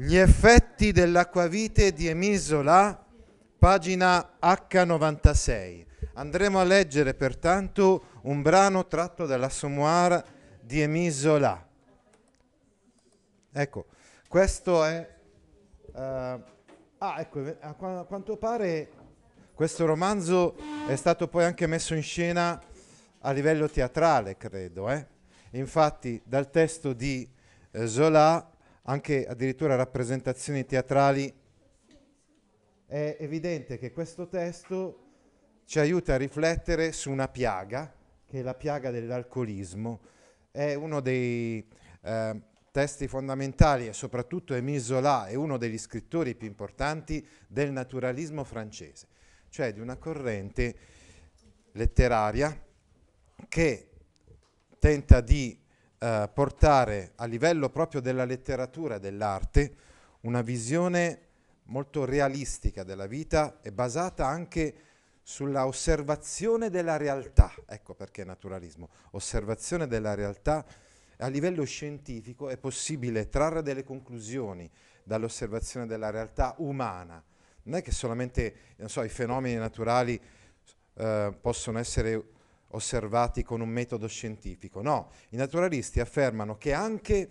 Gli effetti dell'acquavite di Emisola, pagina H96. Andremo a leggere pertanto un brano tratto dall'Assommoir di Emisola. Ecco, questo è... Uh, ah, ecco, a quanto pare questo romanzo è stato poi anche messo in scena a livello teatrale, credo. Eh? Infatti dal testo di eh, Zola anche addirittura rappresentazioni teatrali, è evidente che questo testo ci aiuta a riflettere su una piaga, che è la piaga dell'alcolismo. È uno dei eh, testi fondamentali e soprattutto Émile Zola è uno degli scrittori più importanti del naturalismo francese, cioè di una corrente letteraria che tenta di eh, portare a livello proprio della letteratura e dell'arte una visione molto realistica della vita e basata anche sulla osservazione della realtà. Ecco perché naturalismo, osservazione della realtà. A livello scientifico è possibile trarre delle conclusioni dall'osservazione della realtà umana. Non è che solamente so, i fenomeni naturali eh, possono essere osservati con un metodo scientifico. No, i naturalisti affermano che anche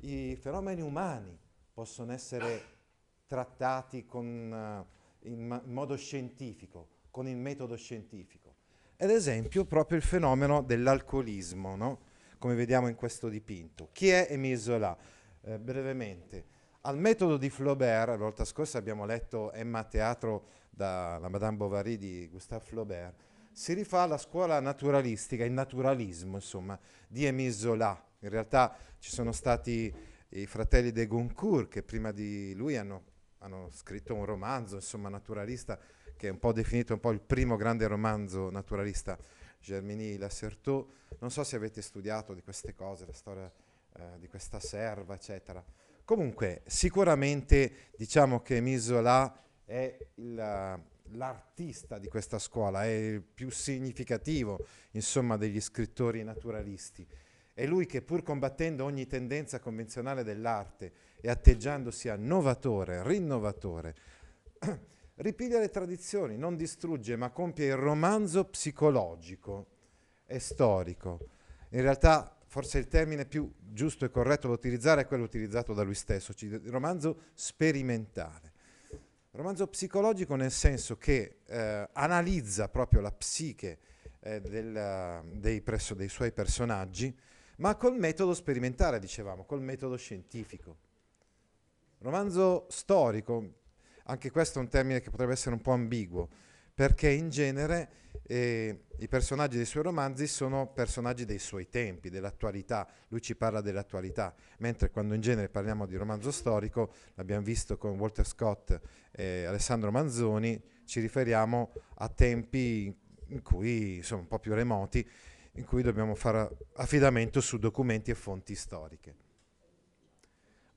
i fenomeni umani possono essere trattati con, uh, in, in, modo scientifico, con il metodo scientifico. Ad esempio proprio il fenomeno dell'alcolismo, no? come vediamo in questo dipinto. Chi è Émile Zola? Eh, brevemente. Al metodo di Flaubert, la volta scorsa abbiamo letto Emma Teatro dalla Madame Bovary di Gustave Flaubert, si rifà alla scuola naturalistica, il naturalismo, insomma, di Émile Zola. In realtà ci sono stati i fratelli de Goncourt che prima di lui hanno, hanno scritto un romanzo, insomma, naturalista, che è un po' definito un po' il primo grande romanzo naturalista, Germini Lassertaux. Non so se avete studiato di queste cose, la storia eh, di questa serva, eccetera. Comunque, sicuramente diciamo che Émile Zola è il l'artista di questa scuola, è il più significativo, insomma, degli scrittori naturalisti. È lui che pur combattendo ogni tendenza convenzionale dell'arte e atteggiandosi a novatore, rinnovatore, ripiglia le tradizioni, non distrugge, ma compie il romanzo psicologico e storico. In realtà forse il termine più giusto e corretto da utilizzare è quello utilizzato da lui stesso, il romanzo sperimentale. Romanzo psicologico nel senso che eh, analizza proprio la psiche eh, del, dei, presso, dei suoi personaggi, ma col metodo sperimentale, dicevamo, col metodo scientifico. Romanzo storico, anche questo è un termine che potrebbe essere un po' ambiguo, perché in genere eh, i personaggi dei suoi romanzi sono personaggi dei suoi tempi, dell'attualità, lui ci parla dell'attualità, mentre quando in genere parliamo di romanzo storico, l'abbiamo visto con Walter Scott e Alessandro Manzoni, ci riferiamo a tempi in cui, insomma, un po' più remoti, in cui dobbiamo fare affidamento su documenti e fonti storiche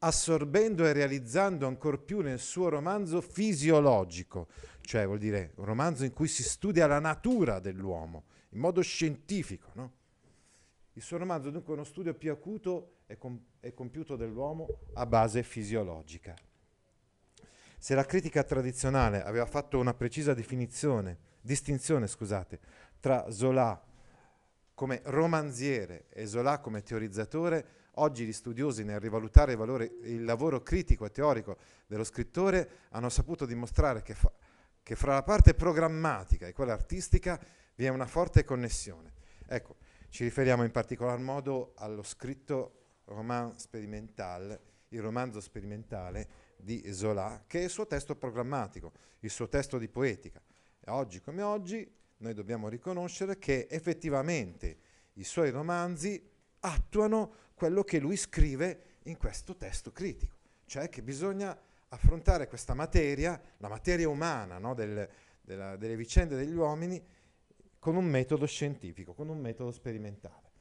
assorbendo e realizzando ancor più nel suo romanzo fisiologico, cioè vuol dire un romanzo in cui si studia la natura dell'uomo in modo scientifico. No? Il suo romanzo dunque è uno studio più acuto e, com- e compiuto dell'uomo a base fisiologica. Se la critica tradizionale aveva fatto una precisa distinzione scusate, tra Zola come romanziere e Zola come teorizzatore, Oggi gli studiosi nel rivalutare il, valore, il lavoro critico e teorico dello scrittore hanno saputo dimostrare che, fa, che fra la parte programmatica e quella artistica vi è una forte connessione. Ecco, ci riferiamo in particolar modo allo scritto roman sperimental, il romanzo sperimentale di Zola, che è il suo testo programmatico, il suo testo di poetica. E oggi come oggi noi dobbiamo riconoscere che effettivamente i suoi romanzi attuano quello che lui scrive in questo testo critico, cioè che bisogna affrontare questa materia, la materia umana no, del, della, delle vicende degli uomini, con un metodo scientifico, con un metodo sperimentale.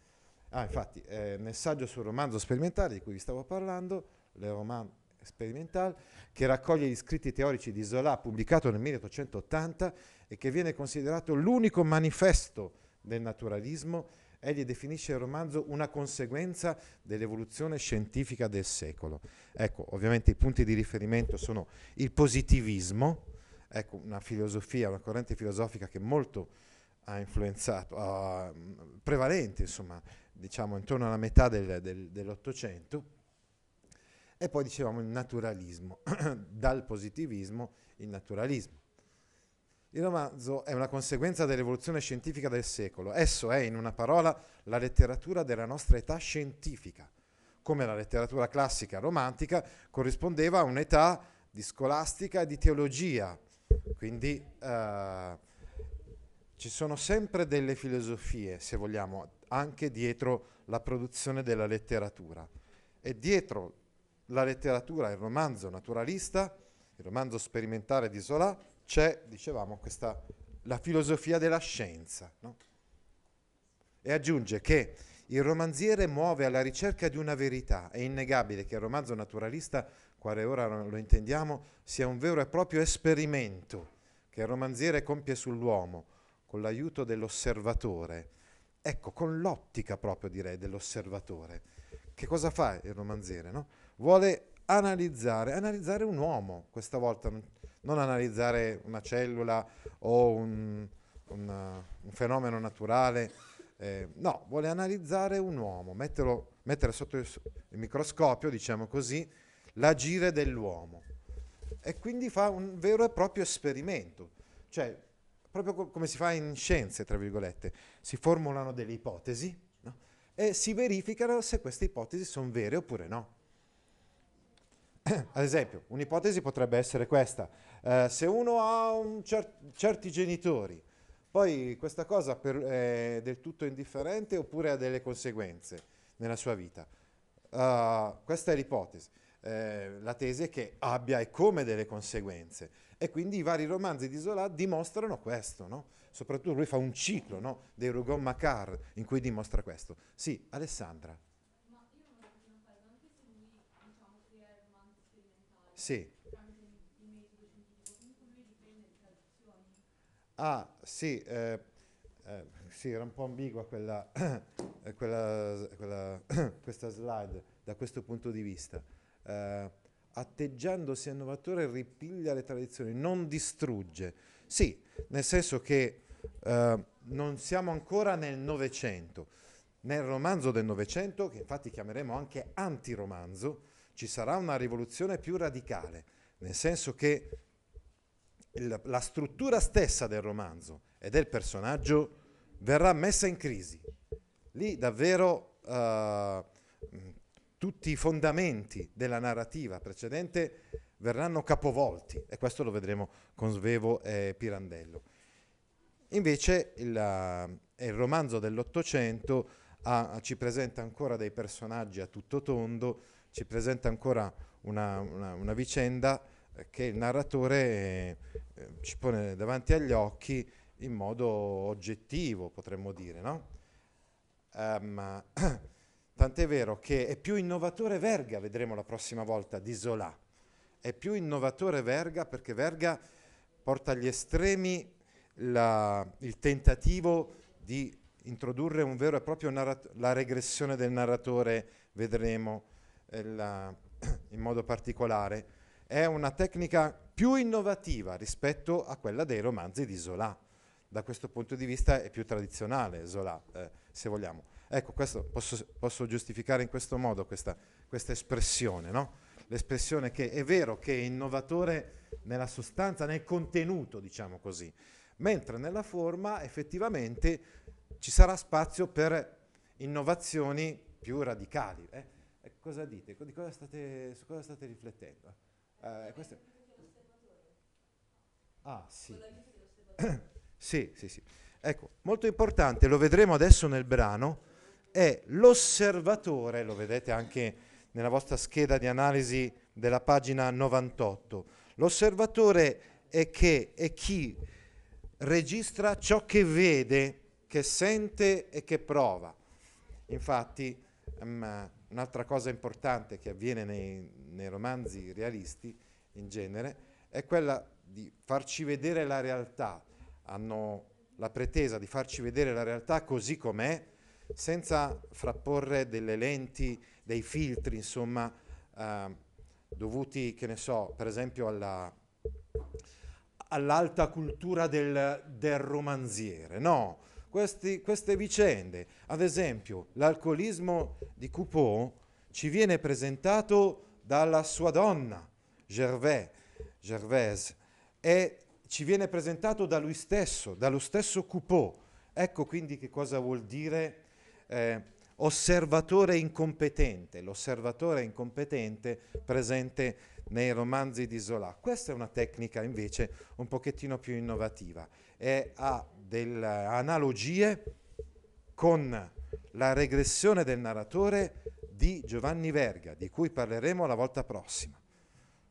Ah, infatti, eh, nel saggio sul romanzo sperimentale di cui vi stavo parlando, Le Roman Experimental, che raccoglie gli scritti teorici di Zola, pubblicato nel 1880 e che viene considerato l'unico manifesto del naturalismo, egli definisce il romanzo una conseguenza dell'evoluzione scientifica del secolo. Ecco, ovviamente i punti di riferimento sono il positivismo, ecco, una filosofia, una corrente filosofica che molto ha influenzato, uh, prevalente, insomma, diciamo intorno alla metà del, del, dell'Ottocento, e poi dicevamo il naturalismo, dal positivismo il naturalismo. Il romanzo è una conseguenza dell'evoluzione scientifica del secolo. Esso è, in una parola, la letteratura della nostra età scientifica, come la letteratura classica romantica corrispondeva a un'età di scolastica e di teologia. Quindi eh, ci sono sempre delle filosofie, se vogliamo, anche dietro la produzione della letteratura. E dietro la letteratura, il romanzo naturalista, il romanzo sperimentale di Zola, c'è, dicevamo, questa, la filosofia della scienza. No? E aggiunge che il romanziere muove alla ricerca di una verità. È innegabile che il romanzo naturalista, quale ora lo intendiamo, sia un vero e proprio esperimento che il romanziere compie sull'uomo con l'aiuto dell'osservatore. Ecco, con l'ottica proprio direi dell'osservatore. Che cosa fa il romanziere? No? Vuole analizzare, analizzare un uomo, questa volta non analizzare una cellula o un, un, un fenomeno naturale, eh, no, vuole analizzare un uomo, metterlo, mettere sotto il, il microscopio, diciamo così, l'agire dell'uomo. E quindi fa un vero e proprio esperimento, cioè proprio co- come si fa in scienze, tra virgolette, si formulano delle ipotesi no? e si verificano se queste ipotesi sono vere oppure no. Ad esempio, un'ipotesi potrebbe essere questa. Eh, se uno ha cer- certi genitori, poi questa cosa per, è del tutto indifferente oppure ha delle conseguenze nella sua vita? Uh, questa è l'ipotesi. Eh, la tesi è che abbia e come delle conseguenze. E quindi i vari romanzi di Zola dimostrano questo, no? Soprattutto lui fa un ciclo no? dei Rougon Macquart in cui dimostra questo. Sì, Alessandra. Sì. Ah, sì, eh, eh, sì, era un po' ambigua quella, quella, quella questa slide da questo punto di vista. Eh, atteggiandosi innovatore ripiglia le tradizioni, non distrugge. Sì, nel senso che eh, non siamo ancora nel Novecento. Nel romanzo del Novecento, che infatti chiameremo anche antiromanzo, ci sarà una rivoluzione più radicale, nel senso che la struttura stessa del romanzo e del personaggio verrà messa in crisi. Lì davvero uh, tutti i fondamenti della narrativa precedente verranno capovolti e questo lo vedremo con Svevo e Pirandello. Invece il, uh, il romanzo dell'Ottocento ci presenta ancora dei personaggi a tutto tondo, ci presenta ancora una, una, una vicenda che il narratore eh, ci pone davanti agli occhi in modo oggettivo, potremmo dire, no? Um, tant'è vero che è più innovatore Verga, vedremo la prossima volta, di Zola. È più innovatore Verga perché Verga porta agli estremi la, il tentativo di introdurre un vero e proprio narrat- la regressione del narratore, vedremo, la, in modo particolare, è una tecnica più innovativa rispetto a quella dei romanzi di Zola. Da questo punto di vista è più tradizionale Zola, eh, se vogliamo. Ecco, posso, posso giustificare in questo modo questa, questa espressione, no? L'espressione che è vero che è innovatore nella sostanza, nel contenuto, diciamo così, mentre nella forma effettivamente ci sarà spazio per innovazioni più radicali. Eh? Eh, cosa dite? Di cosa state, su cosa state riflettendo? Eh, questo... Ah, sì. sì, sì, sì. Ecco, molto importante, lo vedremo adesso nel brano, è l'osservatore, lo vedete anche nella vostra scheda di analisi della pagina 98. L'osservatore è, che, è chi registra ciò che vede, che sente e che prova. Infatti, um, un'altra cosa importante che avviene nei, nei romanzi realisti in genere è quella di farci vedere la realtà. Hanno la pretesa di farci vedere la realtà così com'è, senza frapporre delle lenti, dei filtri, insomma, eh, dovuti, che ne so, per esempio alla, all'alta cultura del, del romanziere. No, questi, queste vicende, ad esempio l'alcolismo di Coupeau ci viene presentato dalla sua donna, Gervais, Gervaise, e ci viene presentato da lui stesso, dallo stesso Coupeau. Ecco quindi che cosa vuol dire eh, osservatore incompetente, l'osservatore incompetente presente nei romanzi di Zola. Questa è una tecnica invece un pochettino più innovativa e ha delle analogie con la regressione del narratore di Giovanni Verga, di cui parleremo la volta prossima.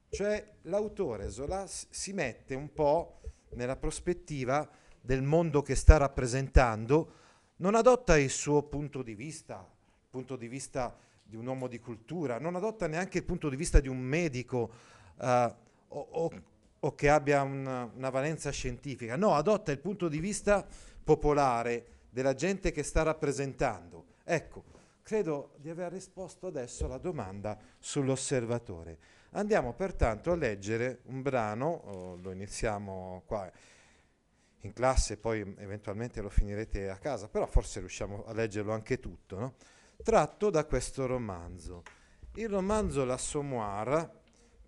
Cioè l'autore Zola si mette un po' nella prospettiva del mondo che sta rappresentando, non adotta il suo punto di vista, il punto di vista di un uomo di cultura, non adotta neanche il punto di vista di un medico o, o, o, che abbia una, una valenza scientifica, no, adotta il punto di vista popolare della gente che sta rappresentando. Ecco, credo di aver risposto adesso alla domanda sull'osservatore. Andiamo pertanto a leggere un brano, oh, lo iniziamo qua in classe, poi eventualmente lo finirete a casa, però forse riusciamo a leggerlo anche tutto, no? tratto da questo romanzo. Il romanzo L'Assommoir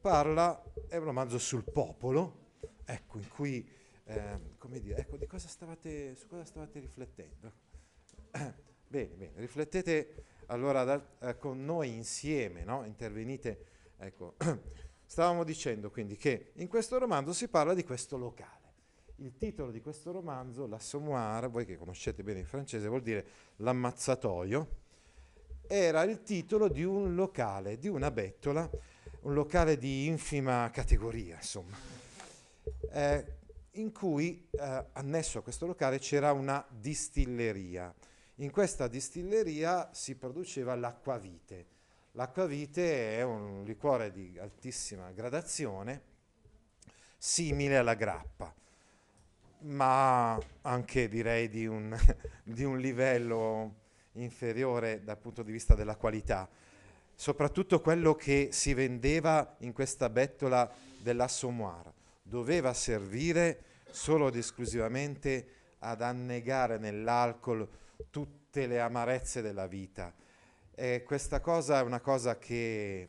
parla, è un romanzo sul popolo, ecco, in cui, eh, come dire, ecco, di cosa stavate, su cosa stavate riflettendo? bene, bene, riflettete allora da, eh, con noi insieme, no? intervenite, ecco. Stavamo dicendo quindi che in questo romanzo si parla di questo locale il titolo di questo romanzo, L'Assommoir, voi che conoscete bene il francese, vuol dire l'ammazzatoio, era il titolo di un locale, di una bettola, un locale di infima categoria, insomma, eh, in cui eh, annesso a questo locale c'era una distilleria. In questa distilleria si produceva l'acquavite. L'acquavite è un liquore di altissima gradazione, simile alla grappa ma anche direi di un, di un livello inferiore dal punto di vista della qualità. Soprattutto quello che si vendeva in questa bettola dell'assommoir doveva servire solo ed esclusivamente ad annegare nell'alcol tutte le amarezze della vita. E questa cosa è una cosa che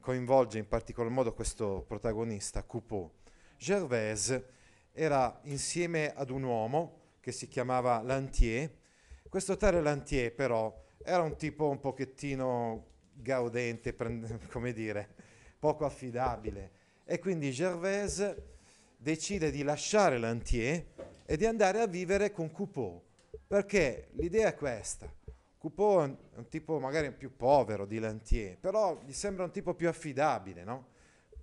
coinvolge in particolar modo questo protagonista, Coupeau. Gervaise era insieme ad un uomo che si chiamava Lantier. Questo tale Lantier però era un tipo un pochettino gaudente, come dire, poco affidabile. E quindi Gervaise decide di lasciare Lantier e di andare a vivere con Coupeau, perché l'idea è questa. Coupeau è un tipo magari più povero di Lantier, però gli sembra un tipo più affidabile, no?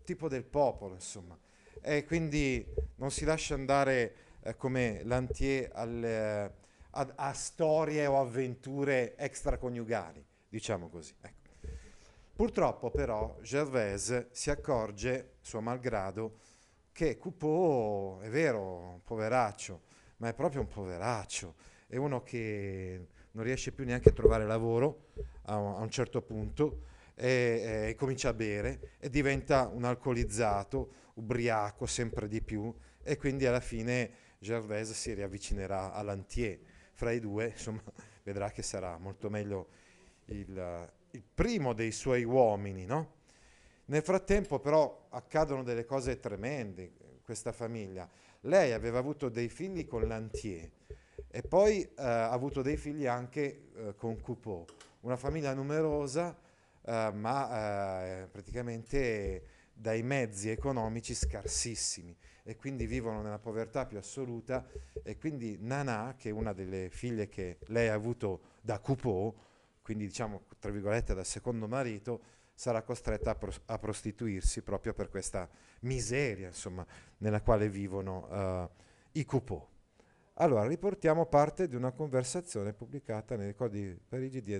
tipo del popolo, insomma e quindi non si lascia andare eh, come Lantier al, a, a, storie o avventure extraconiugali, diciamo così. Ecco. Purtroppo però Gervaise si accorge, suo malgrado, che Coupeau è vero, poveraccio, ma è proprio un poveraccio, è uno che non riesce più neanche a trovare lavoro a un, certo punto e, e comincia a bere e diventa un alcolizzato, ubriaco sempre di più e quindi alla fine Gervaise si riavvicinerà a Lantier. Fra i due, insomma, vedrà che sarà molto meglio il, il primo dei suoi uomini, no? Nel frattempo però accadono delle cose tremende in questa famiglia. Lei aveva avuto dei figli con Lantier e poi eh, ha avuto dei figli anche eh, con Coupeau, una famiglia numerosa eh, ma eh, praticamente dai mezzi economici scarsissimi e quindi vivono nella povertà più assoluta e quindi Nana, che è una delle figlie che lei ha avuto da Coupeau, quindi diciamo tra virgolette dal secondo marito, sarà costretta a, pros- a prostituirsi proprio per questa miseria insomma, nella quale vivono uh, i Coupeau. Allora, riportiamo parte di una conversazione pubblicata nei ricordi di Parigi di,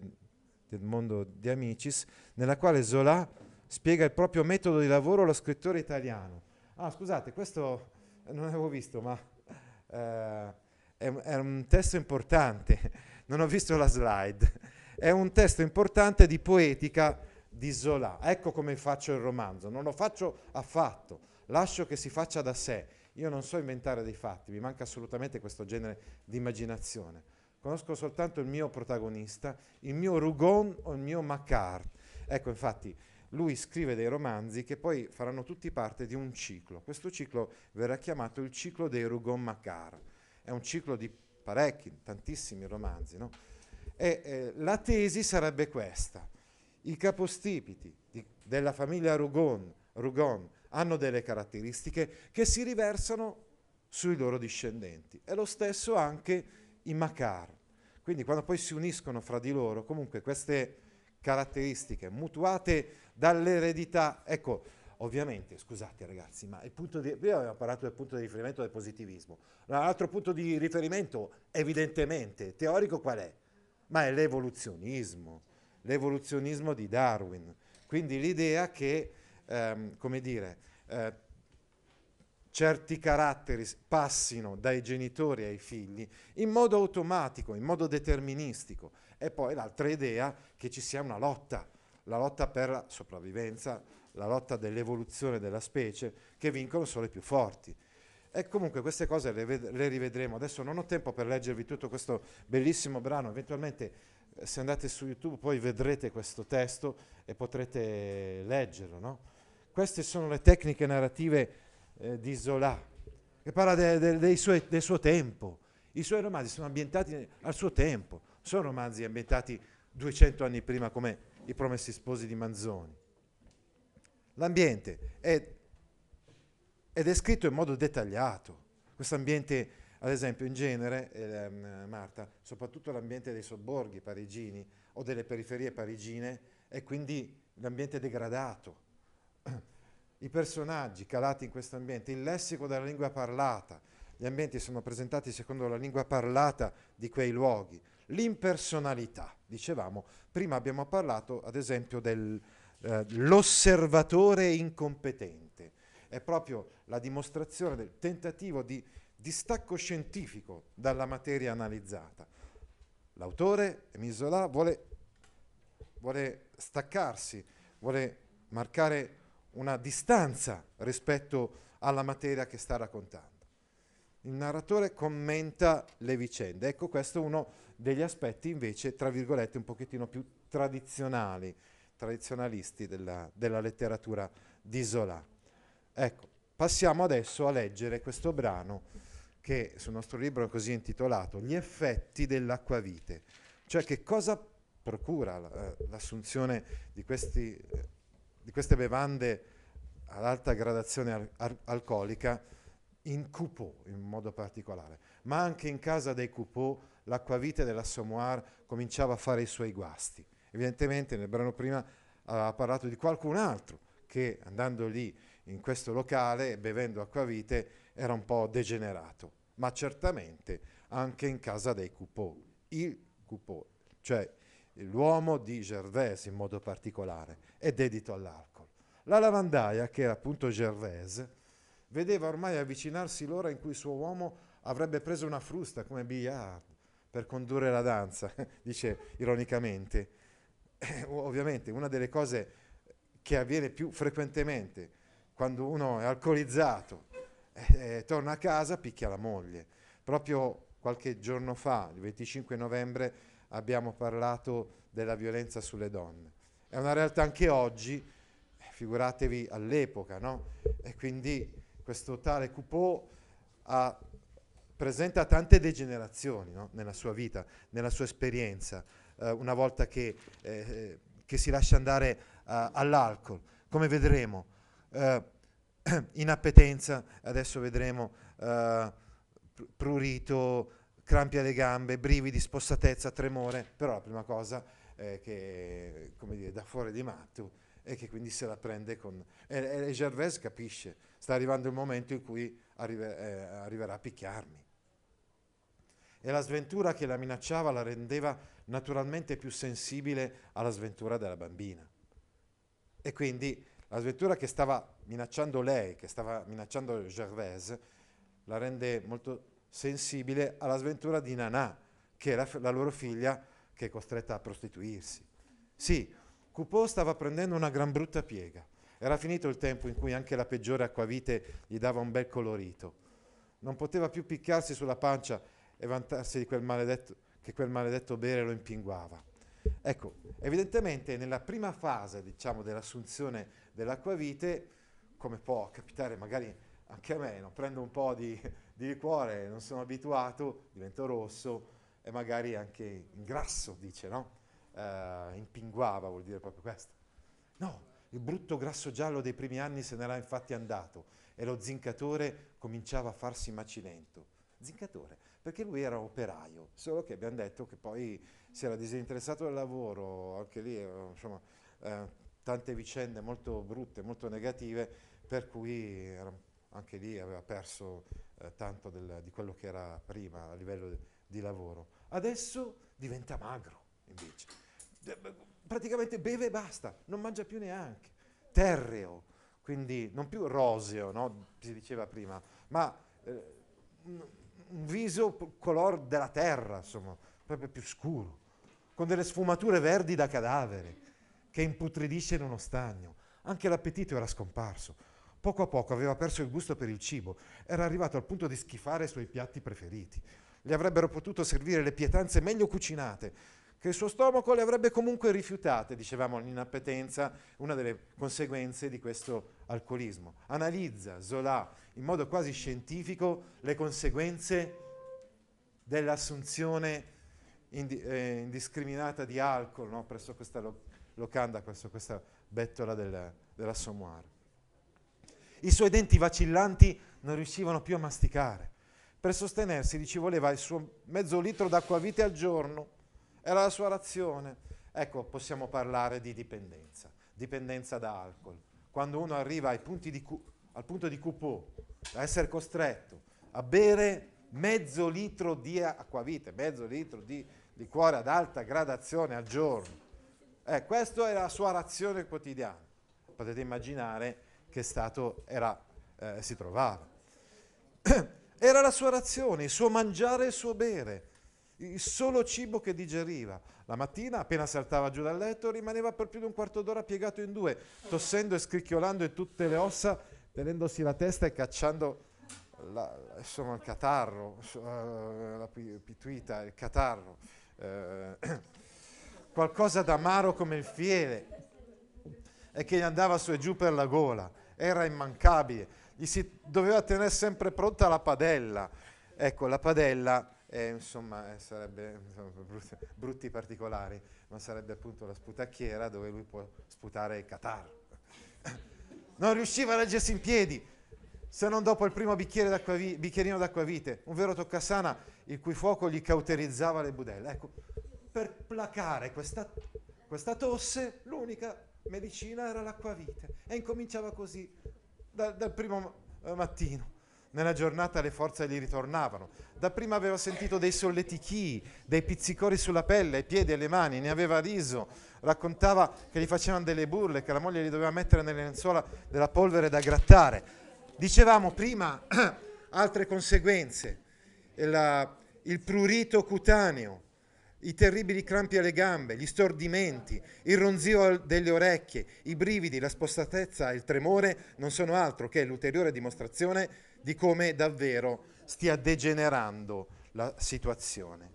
del mondo di Amicis, nella quale Zola spiega il proprio metodo di lavoro allo scrittore italiano. Ah, scusate, questo non avevo visto, ma eh, è, è un testo importante, non ho visto la slide, è un testo importante di poetica di Zola. Ecco come faccio il romanzo, non lo faccio affatto, lascio che si faccia da sé. Io non so inventare dei fatti, mi manca assolutamente questo genere di immaginazione. Conosco soltanto il mio protagonista, il mio Rougon o il mio Macquart. Ecco, infatti, lui scrive dei romanzi che poi faranno tutti parte di un ciclo. Questo ciclo verrà chiamato il ciclo dei Rougon-Macquart. È un ciclo di parecchi, tantissimi romanzi, no? E eh, la tesi sarebbe questa. I capostipiti di, della famiglia Rougon, Rougon hanno delle caratteristiche che si riversano sui loro discendenti. E lo stesso anche i Macar. Quindi quando poi si uniscono fra di loro, comunque queste caratteristiche mutuate dall'eredità, ecco, ovviamente, scusate ragazzi, ma il punto di, prima abbiamo parlato del punto di riferimento del positivismo, l'altro punto di riferimento evidentemente teorico qual è? Ma è l'evoluzionismo, l'evoluzionismo di Darwin. Quindi l'idea che, ehm, come dire, eh, certi caratteri passino dai genitori ai figli in modo automatico, in modo deterministico. E poi l'altra idea che ci sia una lotta, la lotta per la sopravvivenza, la lotta dell'evoluzione della specie, che vincono solo i più forti. E comunque queste cose le, ved- le rivedremo. Adesso non ho tempo per leggervi tutto questo bellissimo brano, eventualmente eh, se andate su YouTube poi vedrete questo testo e potrete leggerlo. No? Queste sono le tecniche narrative eh, di Zola, che parla de, de, suoi, del suo tempo. I suoi romanzi sono ambientati al suo tempo, sono romanzi ambientati 200 anni prima come I Promessi Sposi di Manzoni. L'ambiente è, è descritto in modo dettagliato. Questo ambiente, ad esempio, in genere, eh, Marta, soprattutto l'ambiente dei sobborghi parigini o delle periferie parigine, è quindi l'ambiente degradato. I personaggi calati in questo ambiente, il lessico della lingua parlata, gli ambienti sono presentati secondo la lingua parlata di quei luoghi, l'impersonalità, dicevamo, prima abbiamo parlato ad esempio dell'osservatore eh, incompetente, è proprio la dimostrazione del tentativo di distacco scientifico dalla materia analizzata. L'autore, Emisola, vuole, vuole staccarsi, vuole marcare una distanza rispetto alla materia che sta raccontando. Il narratore commenta le vicende. Ecco, questo è uno degli aspetti invece, tra virgolette, un pochettino più tradizionali, tradizionalisti della, della letteratura di Zola. Ecco, passiamo adesso a leggere questo brano che sul nostro libro è così intitolato Gli effetti dell'acquavite, cioè che cosa procura eh, l'assunzione di questi eh, di queste bevande ad alta gradazione al- al- alcolica in Coupeau in modo particolare, ma anche in casa dei Coupeau l'acquavite dell'Assommoir cominciava a fare i suoi guasti. Evidentemente nel brano prima aveva parlato di qualcun altro che andando lì in questo locale bevendo acquavite era un po' degenerato, ma certamente anche in casa dei Coupeau, il Coupeau, cioè l'uomo di Gervaise in modo particolare, è dedito all'alcol. La lavandaia, che era appunto Gervaise, vedeva ormai avvicinarsi l'ora in cui il suo uomo avrebbe preso una frusta come billard per condurre la danza, dice ironicamente. Eh, ovviamente una delle cose che avviene più frequentemente quando uno è alcolizzato, eh, eh, torna a casa, picchia la moglie. Proprio qualche giorno fa, il 25 novembre, abbiamo parlato della violenza sulle donne. È una realtà anche oggi, figuratevi all'epoca, no? E quindi questo tale Coupeau ha, presenta tante degenerazioni no? nella sua vita, nella sua esperienza, eh, una volta che, eh, che, si lascia andare uh, all'alcol, come vedremo. Uh, inappetenza, adesso vedremo uh, prurito, crampi alle gambe, brividi, spossatezza, tremore, però la prima cosa è che, come dire, da fuori di matto e che quindi se la prende con... E, e Gervais capisce, sta arrivando il momento in cui arrive, eh, arriverà a picchiarmi. E la sventura che la minacciava la rendeva naturalmente più sensibile alla sventura della bambina. E quindi la sventura che stava minacciando lei, che stava minacciando Gervais, la rende molto sensibile alla sventura di Nanà, che è la, la loro figlia che è costretta a prostituirsi. Sì, Coupeau stava prendendo una gran brutta piega. Era finito il tempo in cui anche la peggiore acquavite gli dava un bel colorito. Non poteva più picchiarsi sulla pancia e vantarsi di quel maledetto, che quel maledetto bere lo impinguava. Ecco, evidentemente nella prima fase, diciamo, dell'assunzione dell'acquavite, come può capitare magari anche a me, no? prendo un po' di, di liquore, non sono abituato, divento rosso e magari anche ingrasso, dice, no? Uh, impinguava vuol dire proprio questo. No, il brutto grasso giallo dei primi anni se n'era infatti andato e lo zincatore cominciava a farsi macilento. Zincatore, perché lui era operaio, solo che abbiamo detto che poi si era disinteressato del lavoro, anche lì, eh, insomma, eh, tante vicende molto brutte, molto negative, per cui anche lì aveva perso eh, tanto del, di quello che era prima a livello di lavoro. Adesso diventa magro, invece. praticamente beve e basta, non mangia più neanche. Terreo, quindi non più roseo, no? si diceva prima, ma eh, un viso color della terra, insomma, proprio più scuro, con delle sfumature verdi da cadavere, che imputridisce in uno stagno. Anche l'appetito era scomparso. Poco a poco aveva perso il gusto per il cibo, era arrivato al punto di schifare i suoi piatti preferiti. Gli avrebbero potuto servire le pietanze meglio cucinate, che il suo stomaco le avrebbe comunque rifiutate, dicevamo l'inappetenza, una delle conseguenze di questo alcolismo. Analizza Zola in modo quasi scientifico le conseguenze dell'assunzione indi- eh, indiscriminata di alcol no? presso questa lo- locanda, presso questa bettola del, dell'assommoir. I suoi denti vacillanti non riuscivano più a masticare. Per sostenersi gli ci voleva il suo mezzo litro d'acquavite al giorno. Era la sua razione. Ecco, possiamo parlare di dipendenza, dipendenza da alcol. Quando uno arriva cu- al punto di Coupeau, a essere costretto a bere mezzo litro di acquavite, mezzo litro di liquore ad alta gradazione al giorno. Eh, questa è la sua razione quotidiana. Potete immaginare che stato era, eh, si trovava. Era la sua razione, il suo mangiare e il suo bere, il solo cibo che digeriva. La mattina, appena saltava giù dal letto, rimaneva per più di un quarto d'ora piegato in due, tossendo e scricchiolando in tutte le ossa, tenendosi la testa e cacciando la, insomma, il catarro, uh, la pituita, il catarro, uh, qualcosa d'amaro come il fiele e che gli andava su e giù per la gola, era immancabile, gli si doveva tenere sempre pronta la padella. Ecco, la padella eh, insomma, eh, sarebbe insomma, brutti, brutti, particolari, ma sarebbe appunto la sputacchiera dove lui può sputare il catarro. Non riusciva a reggersi in piedi, se non dopo il primo d'acquavi- bicchierino d'acquavite, un vero toccasana il cui fuoco gli cauterizzava le budelle. Ecco, per placare questa, questa tosse, l'unica medicina era l'acquavite. E incominciava così, da, dal primo eh, mattino. Nella giornata le forze gli ritornavano. Dapprima aveva sentito dei solletichii, dei pizzicori sulla pelle, ai piedi e alle mani, ne aveva riso, raccontava che gli facevano delle burle, che la moglie gli doveva mettere nelle lenzuola della polvere da grattare Dicevamo prima altre conseguenze, la, il prurito cutaneo, i terribili crampi alle gambe, gli stordimenti, il ronzio delle orecchie, i brividi, la spostatezza e il tremore non sono altro che l'ulteriore dimostrazione di come davvero stia degenerando la situazione.